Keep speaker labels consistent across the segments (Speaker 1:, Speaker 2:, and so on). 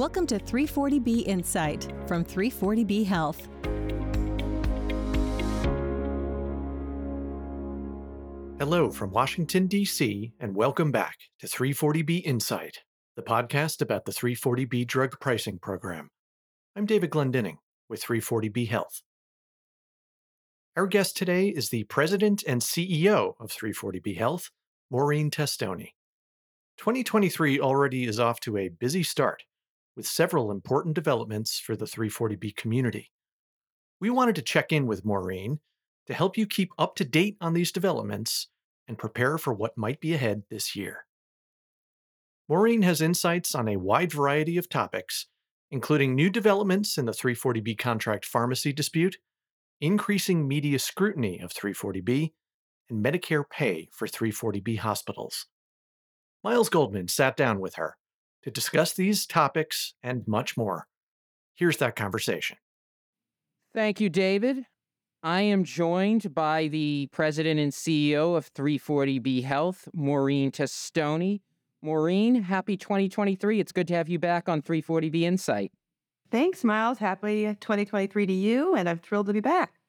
Speaker 1: Welcome to 340B Insight from 340B Health.
Speaker 2: Hello from Washington, D.C., and welcome back to 340B Insight, the podcast about the 340B drug pricing program. I'm David Glendinning with 340B Health. Our guest today is the president and CEO of 340B Health, Maureen Testoni. 2023 already is off to a busy start with several important developments for the 340B community. We wanted to check in with Maureen to help you keep up to date on these developments and prepare for what might be ahead this year. Maureen has insights on a wide variety of topics, including new developments in the 340B contract pharmacy dispute, increasing media scrutiny of 340B, and Medicare pay for 340B hospitals. Miles Goldman sat down with her to discuss these topics and much more. Here's that conversation.
Speaker 3: Thank you, David. I am joined by the president and CEO of 340B Health, Maureen Testoni. Maureen, happy 2023. It's good to have you back on 340B Insight.
Speaker 4: Thanks, Miles. Happy 2023 to you, and I'm thrilled to be back.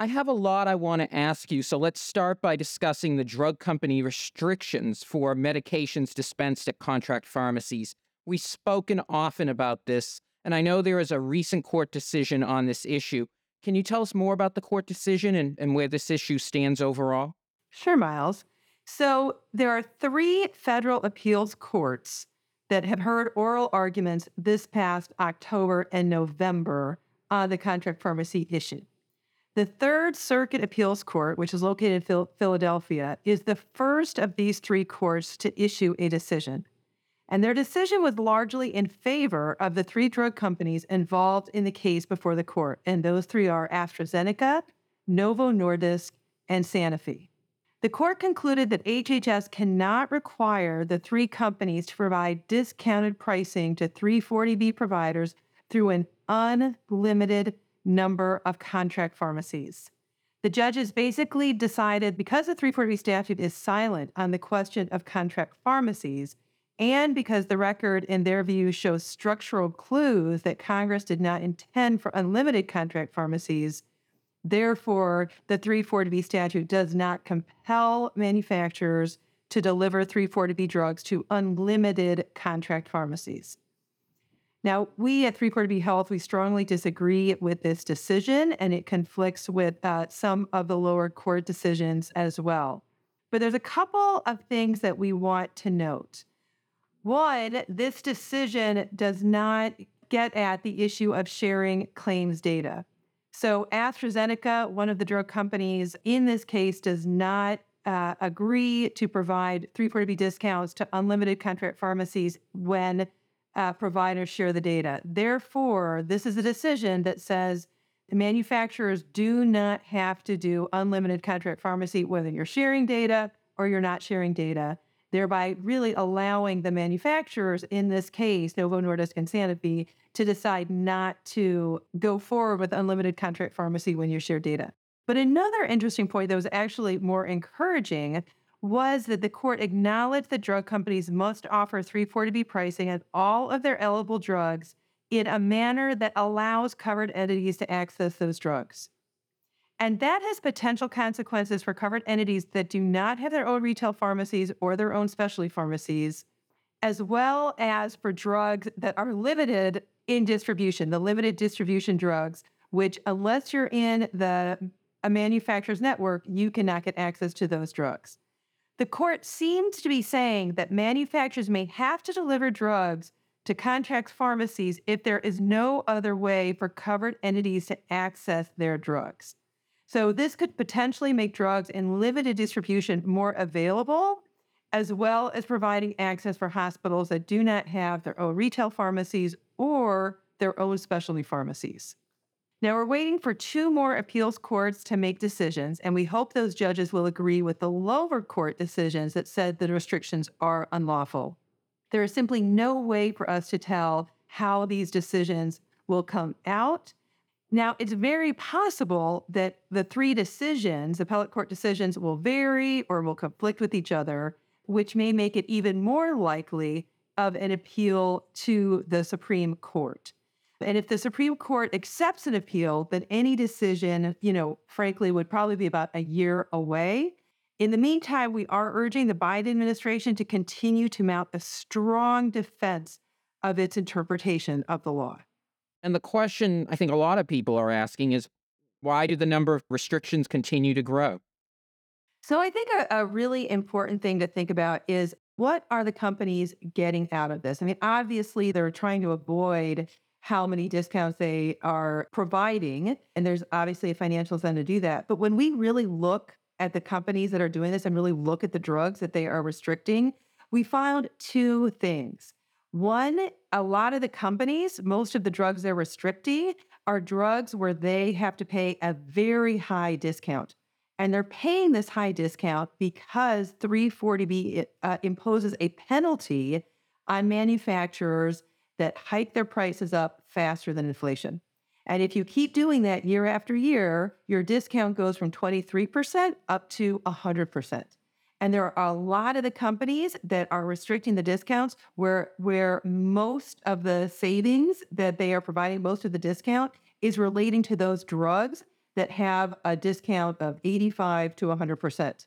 Speaker 3: I have a lot I want to ask you, so let's start by discussing the drug company restrictions for medications dispensed at contract pharmacies. We've spoken often about this, and I know there is a recent court decision on this issue. Can you tell us more about the court decision and, and where this issue stands overall?
Speaker 4: Sure, Miles. So there are three federal appeals courts that have heard oral arguments this past October and November on the contract pharmacy issue. The Third Circuit Appeals Court, which is located in Philadelphia, is the first of these three courts to issue a decision. And their decision was largely in favor of the three drug companies involved in the case before the court. And those three are AstraZeneca, Novo Nordisk, and Sanofi. The court concluded that HHS cannot require the three companies to provide discounted pricing to 340B providers through an unlimited number of contract pharmacies. The judges basically decided because the 340B statute is silent on the question of contract pharmacies, and because the record, in their view, shows structural clues that Congress did not intend for unlimited contract pharmacies, therefore, the 340B statute does not compel manufacturers to deliver 340B drugs to unlimited contract pharmacies. Now, we at 340B Health, we strongly disagree with this decision, and it conflicts with uh, some of the lower court decisions as well. But there's a couple of things that we want to note. One, this decision does not get at the issue of sharing claims data. So, AstraZeneca, one of the drug companies in this case, does not uh, agree to provide 340B discounts to unlimited contract pharmacies when uh, providers share the data. Therefore, this is a decision that says the manufacturers do not have to do unlimited contract pharmacy, whether you're sharing data or you're not sharing data, thereby really allowing the manufacturers, in this case, Novo Nordisk and Sanofi, to decide not to go forward with unlimited contract pharmacy when you share data. But another interesting point that was actually more encouraging was that the court acknowledged that drug companies must offer 340B pricing on all of their eligible drugs in a manner that allows covered entities to access those drugs. And that has potential consequences for covered entities that do not have their own retail pharmacies or their own specialty pharmacies, as well as for drugs that are limited in distribution, the limited distribution drugs, which, unless you're in the a manufacturer's network, you cannot get access to those drugs. The court seems to be saying that manufacturers may have to deliver drugs to contract pharmacies if there is no other way for covered entities to access their drugs. So, this could potentially make drugs in limited distribution more available, as well as providing access for hospitals that do not have their own retail pharmacies or their own specialty pharmacies. Now we're waiting for two more appeals courts to make decisions, and we hope those judges will agree with the lower court decisions that said the restrictions are unlawful. There is simply no way for us to tell how these decisions will come out. Now, it's very possible that the three decisions, appellate court decisions, will vary or will conflict with each other, which may make it even more likely of an appeal to the Supreme Court. And if the Supreme Court accepts an appeal, then any decision, you know, frankly, would probably be about a year away. In the meantime, we are urging the Biden administration to continue to mount a strong defense of its interpretation of the law.
Speaker 3: And the question I think a lot of people are asking is why do the number of restrictions continue to grow?
Speaker 4: So I think a, a, really important thing to think about is what are the companies getting out of this? I mean, obviously, they're trying to avoid how many discounts they are providing. And there's obviously a financial incentive to do that. But when we really look at the companies that are doing this and really look at the drugs that they are restricting, we found two things. One, a lot of the companies, most of the drugs they're restricting are drugs where they have to pay a very high discount. And they're paying this high discount because 340B uh, imposes a penalty on manufacturers that hike their prices up faster than inflation. And if you keep doing that year after year, your discount goes from 23% up to 100%. And there are a lot of the companies that are restricting the discounts where, where most of the savings that they are providing, most of the discount is relating to those drugs that have a discount of 85 to 100%.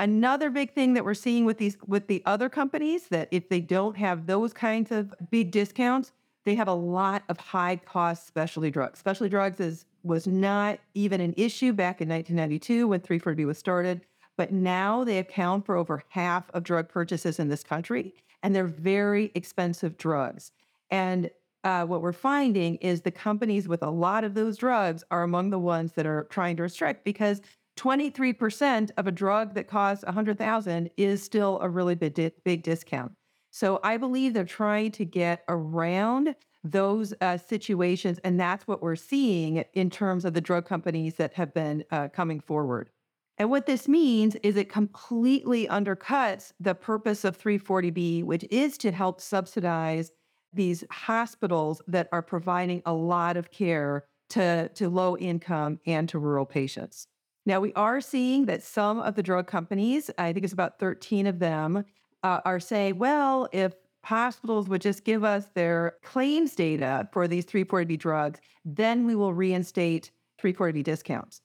Speaker 4: Another big thing that we're seeing with these with the other companies that if they don't have those kinds of big discounts, they have a lot of high cost specialty drugs. Specialty drugs is was not even an issue back in 1992 when 340B was started, but now they account for over half of drug purchases in this country, and they're very expensive drugs. And uh, what we're finding is the companies with a lot of those drugs are among the ones that are trying to restrict because 23% of a drug that costs 100,000 is still a really big, di- big discount. So I believe they're trying to get around those uh, situations, and that's what we're seeing in terms of the drug companies that have been uh, coming forward. And what this means is it completely undercuts the purpose of 340B, which is to help subsidize these hospitals that are providing a lot of care to, to low income and to rural patients. Now, we are seeing that some of the drug companies, I think it's about 13 of them, uh, are saying, well, if hospitals would just give us their claims data for these 340B drugs, then we will reinstate 340B discounts.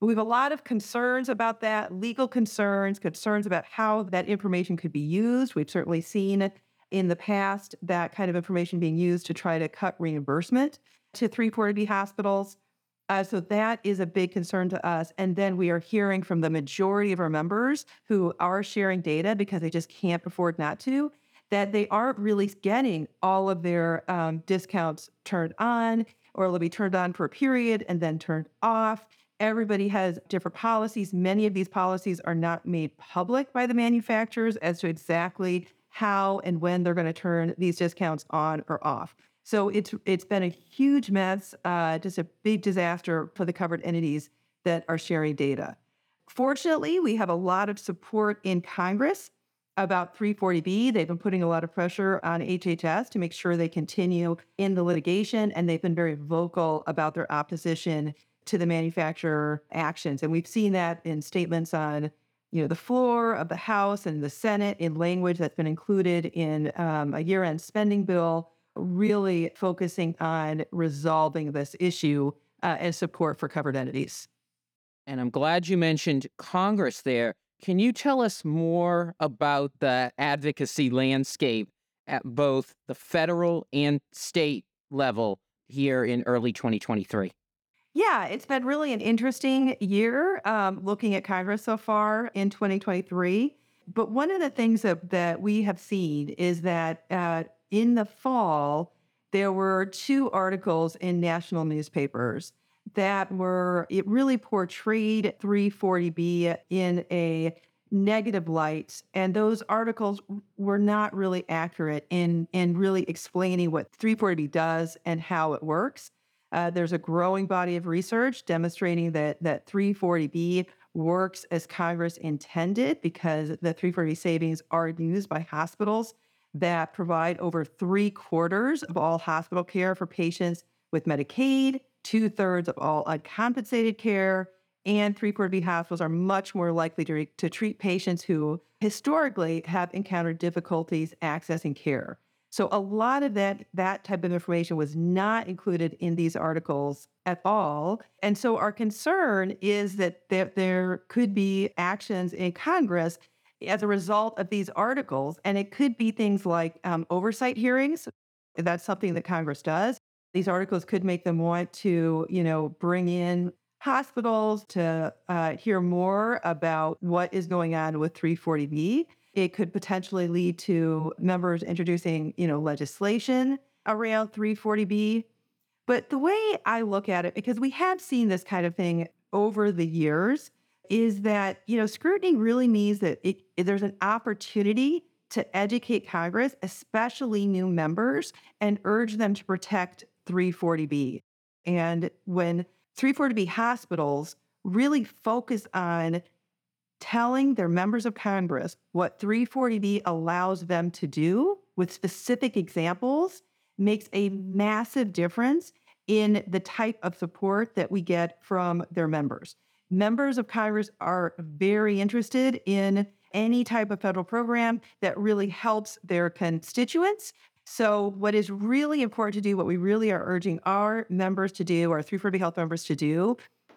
Speaker 4: But we have a lot of concerns about that, legal concerns, concerns about how that information could be used. We've certainly seen in the past that kind of information being used to try to cut reimbursement to 340B hospitals. Uh, so that is a big concern to us. And then we are hearing from the majority of our members who are sharing data because they just can't afford not to, that they aren't really getting all of their um, discounts turned on, or they'll be turned on for a period and then turned off. Everybody has different policies. Many of these policies are not made public by the manufacturers as to exactly how and when they're going to turn these discounts on or off. So it's it's been a huge mess, uh, just a big disaster for the covered entities that are sharing data. Fortunately, we have a lot of support in Congress about 340B. They've been putting a lot of pressure on HHS to make sure they continue in the litigation, and they've been very vocal about their opposition to the manufacturer actions. And we've seen that in statements on you know, the floor of the House and the Senate in language that's been included in um, a year end spending bill, really focusing on resolving this issue uh, and support for covered entities.
Speaker 3: And I'm glad you mentioned Congress there. Can you tell us more about the advocacy landscape at both the federal and state level here in early 2023?
Speaker 4: Yeah, it's been really an interesting year um, looking at Congress so far in 2023. But one of the things that, that we have seen is that uh, in the fall, there were two articles in national newspapers that were, it really portrayed 340B in a negative light. And those articles were not really accurate in, in really explaining what 340B does and how it works. Uh, there's a growing body of research demonstrating that that 340B works as Congress intended because the 340B savings are used by hospitals that provide over three quarters of all hospital care for patients with Medicaid, two thirds of all uncompensated care, and three 340B hospitals are much more likely to, to treat patients who historically have encountered difficulties accessing care. So a lot of that that type of information was not included in these articles at all. And so our concern is that there, there could be actions in Congress as a result of these articles. And it could be things like um, oversight hearings. That's something that Congress does. These articles could make them want to, you know, bring in hospitals to uh, hear more about what is going on with 340B. It could potentially lead to members introducing, you know, legislation around 340B. But the way I look at it, because we have seen this kind of thing over the years, is that, you know, scrutiny really means that it, there's an opportunity to educate Congress, especially new members, and urge them to protect 340B. And when 340B hospitals really focus on telling their members of Congress what 340B allows them to do with specific examples makes a massive difference in the type of support that we get from their members. Members of Congress are very interested in any type of federal program that really helps their constituents. So, what is really important to do, what we really are urging our members to do, our 340 Health members to do,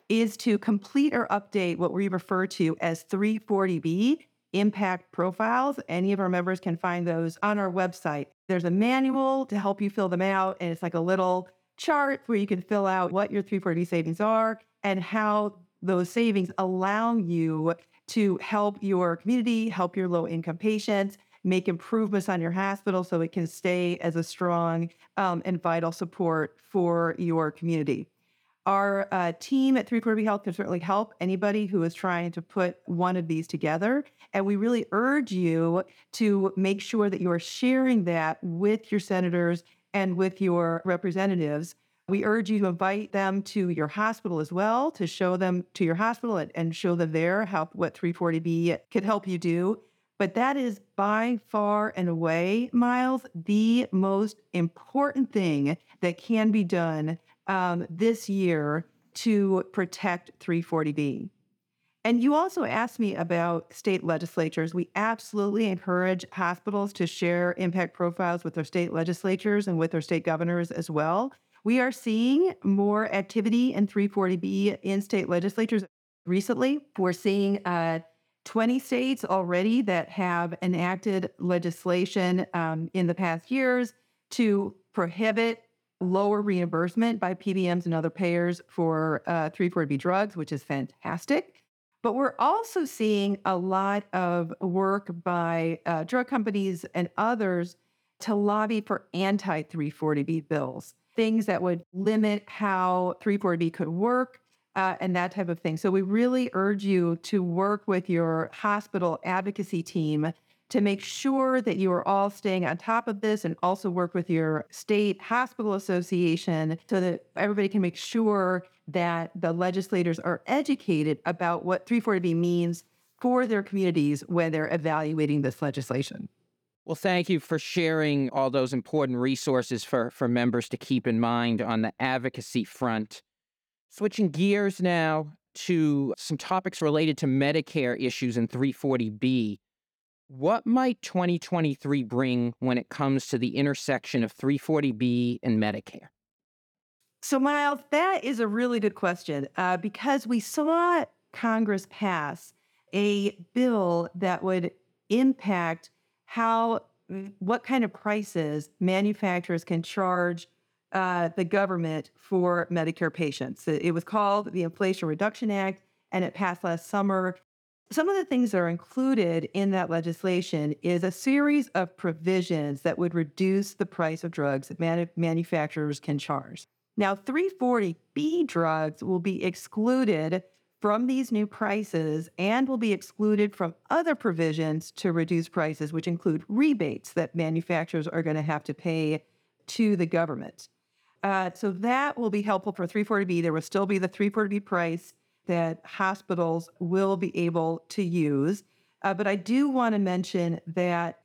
Speaker 4: is to complete or update what we refer to as 340B impact profiles. Any of our members can find those on our website. There's a manual to help you fill them out, and it's like a little chart where you can fill out what your 340B savings are and how those savings allow you to help your community, help your low income patients, make improvements on your hospital so it can stay as a strong um, and vital support for your community. Our uh, team at 340B Health can certainly help anybody who is trying to put one of these together. And we really urge you to make sure that you are sharing that with your senators and with your representatives. We urge you to invite them to your hospital as well, to show them to your hospital and, and show them there how what 340B could help you do. But that is by far and away, Miles, the most important thing that can be done um, this year to protect 340B. And you also asked me about state legislatures. We absolutely encourage hospitals to share impact profiles with their state legislatures and with their state governors as well. We are seeing more activity in 340B in state legislatures recently. We're seeing uh, 20 states already that have enacted legislation um, in the past years to prohibit lower reimbursement by PBMs and other payers for uh, 340B drugs, which is fantastic. But we're also seeing a lot of work by uh, drug companies and others to lobby for anti 340B bills, things that would limit how 340B could work uh, and that type of thing. So we really urge you to work with your hospital advocacy team to make sure that you are all staying on top of this and also work with your state hospital association so that everybody can make sure that the legislators are educated about what 340B means for their communities when they're evaluating this legislation.
Speaker 3: Well, thank you for sharing all those important resources for, for members to keep in mind on the advocacy front. Switching gears now to some topics related to Medicare issues in 340B. What might 2023 bring when it comes to the intersection of 340B and Medicare?
Speaker 4: So, Miles, that is a really good question uh, because we saw Congress pass a bill that would impact how, what kind of prices manufacturers can charge uh, the government for Medicare patients. It was called the Inflation Reduction Act, and it passed last summer. Some of the things that are included in that legislation is a series of provisions that would reduce the price of drugs that manu- manufacturers can charge. Now, 340B drugs will be excluded from these new prices and will be excluded from other provisions to reduce prices, which include rebates that manufacturers are going to have to pay to the government. Uh, so that will be helpful for 340B. There will still be the 340B price that hospitals will be able to use. Uh, but I do want to mention that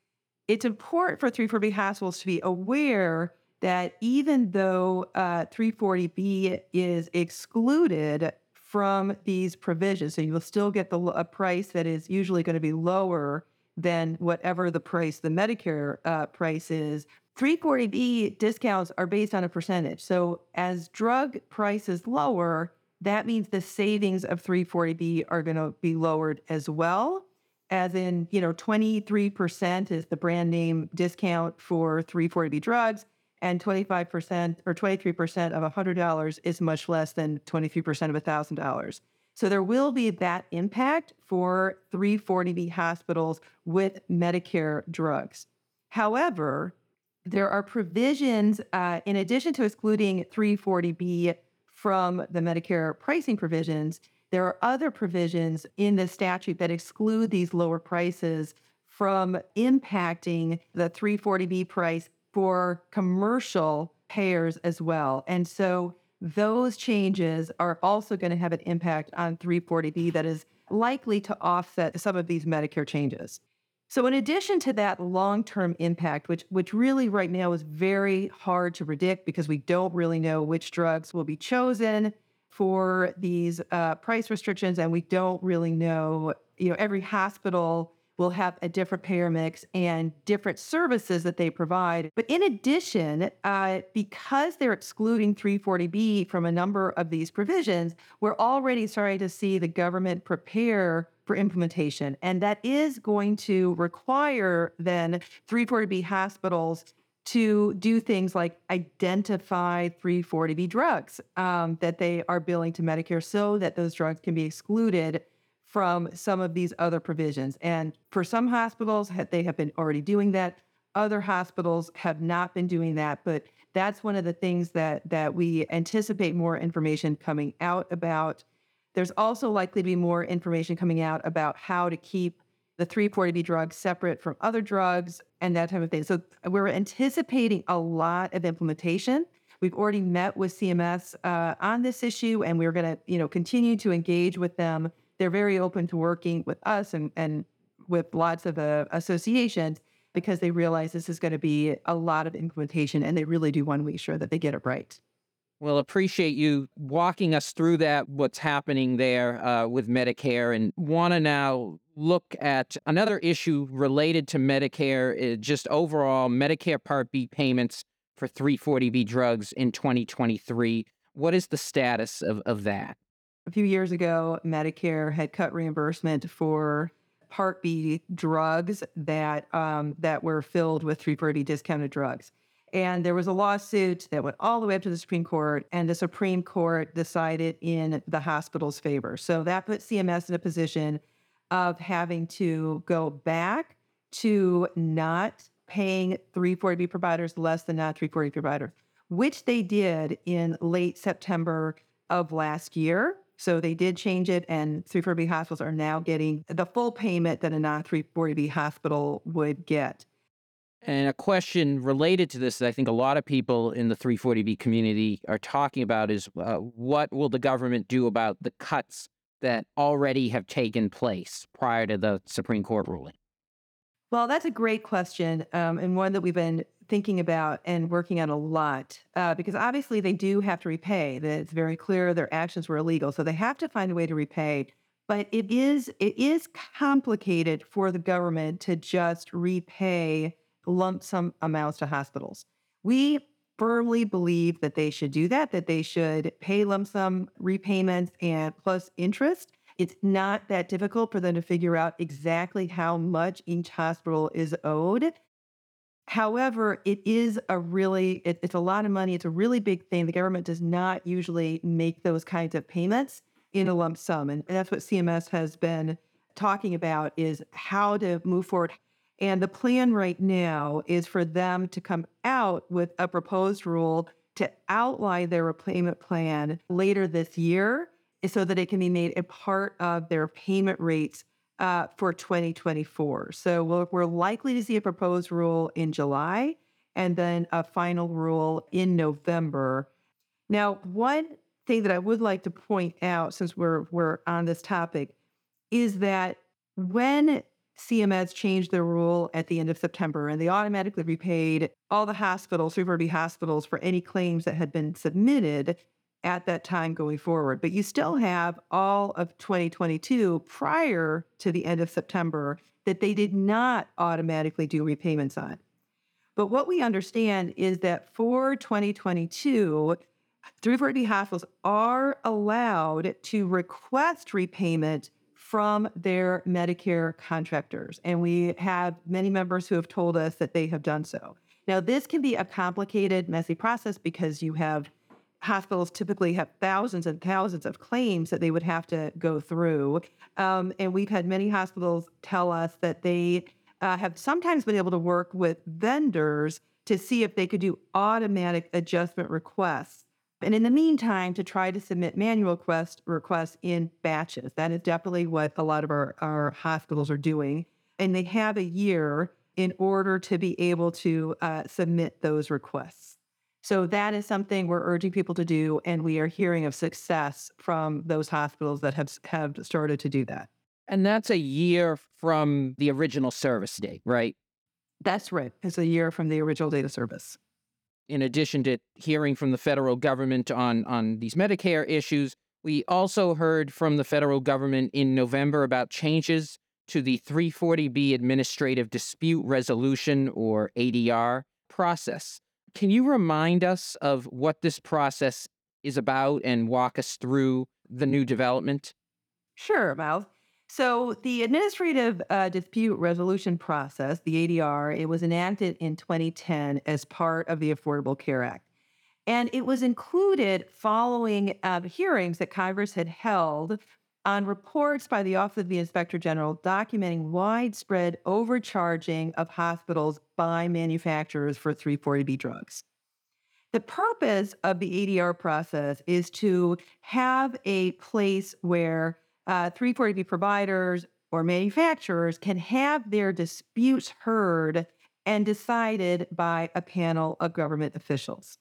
Speaker 4: it's important for 340B hospitals to be aware that even though uh, 340B is excluded from these provisions. So you'll still get the a price that is usually going to be lower than whatever the price, the Medicare uh, price is. 340B discounts are based on a percentage. So as drug prices lower, that means the savings of 340B are going to be lowered as well. As in, you know, 23% is the brand name discount for 340B drugs, and 25% or 23% of $100 is much less than 23% of $1,000. So there will be that impact for 340B hospitals with Medicare drugs. However, there are provisions, uh, in addition to excluding 340B from the Medicare pricing provisions, there are other provisions in the statute that exclude these lower prices from impacting the 340B price for commercial payers as well. And so those changes are also going to have an impact on 340B that is likely to offset some of these Medicare changes. So in addition to that long-term impact, which which really right now is very hard to predict because we don't really know which drugs will be chosen for these uh, price restrictions, and we don't really know. You know, every hospital will have a different payer mix and different services that they provide. But in addition, uh, because they're excluding 340B from a number of these provisions, we're already starting to see the government prepare for implementation. And that is going to require then 340B hospitals to do things like identify 340B drugs um, that they are billing to Medicare so that those drugs can be excluded from some of these other provisions. And for some hospitals, they have been already doing that. Other hospitals have not been doing that, but that's one of the things that that we anticipate more information coming out about. There's also likely to be more information coming out about how to keep the 340B drugs separate from other drugs and that type of thing. So we're anticipating a lot of implementation. We've already met with CMS uh, on this issue, and we're going to, you know, continue to engage with them they're very open to working with us and, and with lots of uh, associations because they realize this is going to be a lot of implementation and they really do want to make sure that they get it right.
Speaker 3: Well, appreciate you walking us through that, what's happening there uh, with Medicare, and want to now look at another issue related to Medicare, uh, just overall Medicare Part B payments for 340B drugs in 2023. What is the status of, of that?
Speaker 4: A few years ago, Medicare had cut reimbursement for Part B drugs that um, that were filled with 340 discounted drugs. And there was a lawsuit that went all the way up to the Supreme Court, and the Supreme Court decided in the hospital's favor. So that put CMS in a position of having to go back to not paying 340B providers less than non 340 providers, which they did in late September of last year. So they did change it, and 340B hospitals are now getting the full payment that a non 340B hospital would get.
Speaker 3: And a question related to this that I think a lot of people in the 340B community are talking about is uh, what will the government do about the cuts that already have taken place prior to the Supreme Court ruling?
Speaker 4: Well, that's a great question, um, and one that we've been thinking about and working on a lot uh, because obviously they do have to repay. It's very clear their actions were illegal, so they have to find a way to repay. But it is it is complicated for the government to just repay lump sum amounts to hospitals. We firmly believe that they should do that. That they should pay lump sum repayments and plus interest. It's not that difficult for them to figure out exactly how much each hospital is owed However, it is a really, it, it's a lot of money. It's a really big thing. The government does not usually make those kinds of payments in a lump sum. And that's what CMS has been talking about is how to move forward. And the plan right now is for them to come out with a proposed rule to outline their repayment plan later this year so that it can be made a part of their payment rates uh, for 2024. So we're, we're likely to see a proposed rule in July and then a final rule in November. Now, one thing that I would like to point out, since we're we're on this topic, is that when CMS changed their rule at the end of September and they automatically repaid all the hospitals, 340B hospitals, for any claims that had been submitted at that time going forward. But you still have all of 2022 prior to the end of September that they did not automatically do repayments on. But what we understand is that for 2022, 340B hospitals are allowed to request repayment from their Medicare contractors. And we have many members who have told us that they have done so. Now, this can be a complicated, messy process because you have hospitals typically have thousands and thousands of claims that they would have to go through. Um, and we've had many hospitals tell us that they uh, have sometimes been able to work with vendors to see if they could do automatic adjustment requests and in the meantime, to try to submit manual request, requests in batches. That is definitely what a lot of our, our hospitals are doing. And they have a year in order to be able to uh, submit those requests. So that is something we're urging people to do, and we are hearing of success from those hospitals that have have started to do that.
Speaker 3: And that's a year from the original service date, right?
Speaker 4: That's right. It's a year from the original date of service
Speaker 3: in addition to hearing from the federal government on, on these Medicare issues, we also heard from the federal government in November about changes to the 340B Administrative Dispute Resolution, or ADR, process. Can you remind us of what this process is about and walk us through the new development?
Speaker 4: Sure, Miles. So, the Administrative uh, Dispute Resolution Process, the ADR, it was enacted in 2010 as part of the Affordable Care Act. And it was included following uh, hearings that Congress had held on reports by the Office of the Inspector General documenting widespread overcharging of hospitals by manufacturers for 340B drugs. The purpose of the ADR process is to have a place where uh, 340B providers or manufacturers can have their disputes heard and decided by a panel of government officials.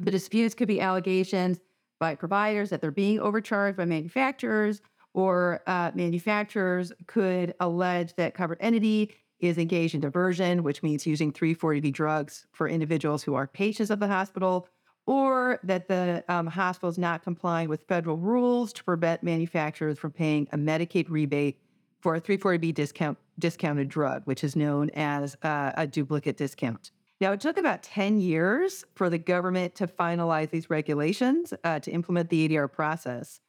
Speaker 4: The disputes could be allegations by providers that they're being overcharged by manufacturers, or uh, manufacturers could allege that covered entity is engaged in diversion, which means using 340B drugs for individuals who are patients of the hospital, or that the um, hospital is not complying with federal rules to prevent manufacturers from paying a Medicaid rebate for a 340B discount discounted drug, which is known as uh, a duplicate discount. Now, it took about 10 years for the government to finalize these regulations uh, to implement the ADR process.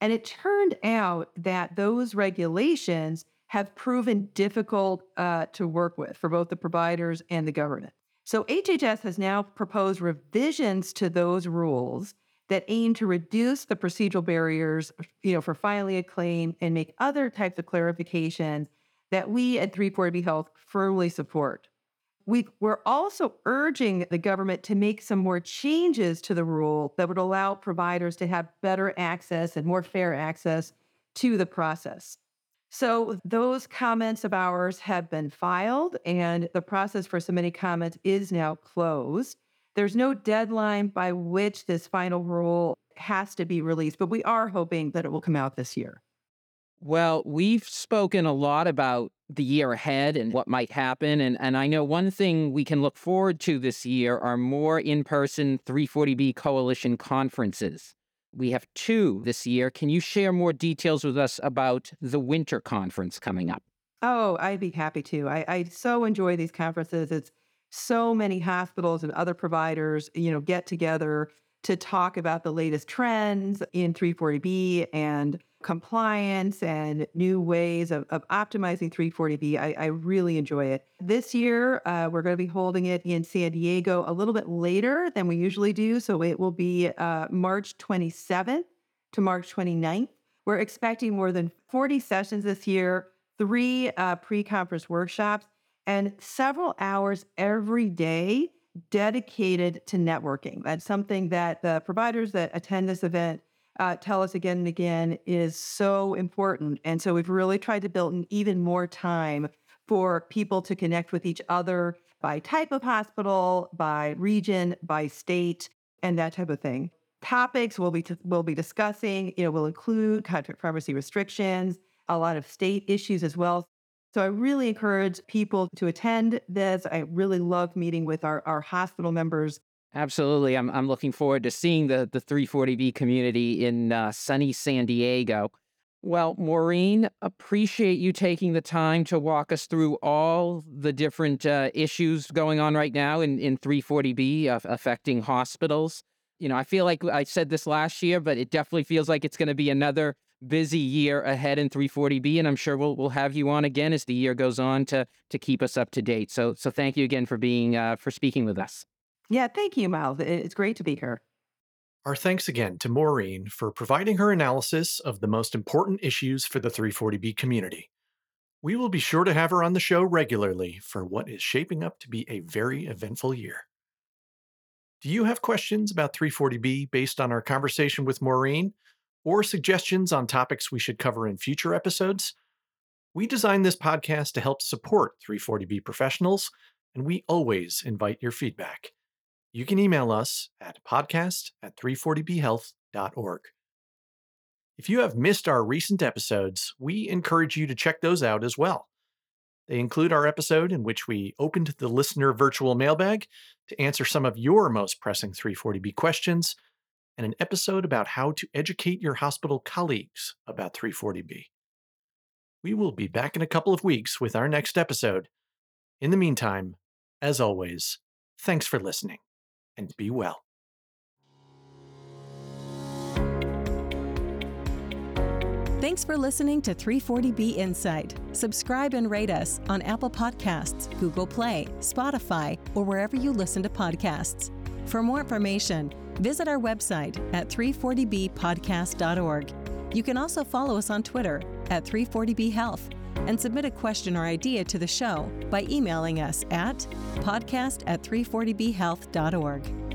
Speaker 4: And it turned out that those regulations have proven difficult uh, to work with for both the providers and the government. So HHS has now proposed revisions to those rules that aim to reduce the procedural barriers, you know, for filing a claim and make other types of clarifications that we at 340B Health firmly support. We, we're also urging the government to make some more changes to the rule that would allow providers to have better access and more fair access to the process. So those comments of ours have been filed, and the process for submitting comments is now closed. There's no deadline by which this final rule has to be released, but we are hoping that it will come out this year.
Speaker 3: Well, we've spoken a lot about the year ahead and what might happen. And, and I know one thing we can look forward to this year are more in person 340B coalition conferences. We have two this year. Can you share more details with us about the winter conference coming up?
Speaker 4: Oh, I'd be happy to. I, I so enjoy these conferences. It's so many hospitals and other providers, you know, get together to talk about the latest trends in 340B and compliance and new ways of, of optimizing 340B. I, I, really enjoy it. This year, uh, we're going to be holding it in San Diego a little bit later than we usually do. So it will be uh, March 27th to March 29th. We're expecting more than 40 sessions this year, three uh, pre conference workshops, and several hours every day dedicated to networking. That's something that the providers that attend this event uh, tell us again and again is so important. And so we've really tried to build in even more time for people to connect with each other by type of hospital, by region, by state, and that type of thing. Topics we'll be t- we'll be discussing, you know, will include contract pharmacy restrictions, a lot of state issues as well. So I really encourage people to attend this. I really love meeting with our, our hospital members
Speaker 3: Absolutely. I'm, I'm looking forward to seeing the, the 340B community in uh, sunny San Diego. Well, Maureen, appreciate you taking the time to walk us through all the different uh, issues going on right now in, in 340B uh, affecting hospitals. You know, I feel like I said this last year, but it definitely feels like it's going to be another busy year ahead in 340B, and I'm sure we'll we'll have you on again as the year goes on to to keep us up to date. So so thank you again for being uh, for speaking with us.
Speaker 4: Yeah, thank you, Miles. It's great to be here.
Speaker 2: Our thanks again to Maureen for providing her analysis of the most important issues for the 340B community. We will be sure to have her on the show regularly for what is shaping up to be a very eventful year. Do you have questions about 340B based on our conversation with Maureen, or suggestions on topics we should cover in future episodes? We designed this podcast to help support 340B professionals, and we always invite your feedback you can email us at podcast at 340bhealth.org. If you have missed our recent episodes, we encourage you to check those out as well. They include our episode in which we opened the listener virtual mailbag to answer some of your most pressing 340B questions, and an episode about how to educate your hospital colleagues about 340B. We will be back in a couple of weeks with our next episode. In the meantime, as always, thanks for listening and be well.
Speaker 1: Thanks for listening to 340B Insight. Subscribe and rate us on Apple Podcasts, Google Play, Spotify, or wherever you listen to podcasts. For more information, visit our website at 340bpodcast.org. You can also follow us on Twitter at 340B Health and submit a question or idea to the show by emailing us at podcast at 340bhealth.org.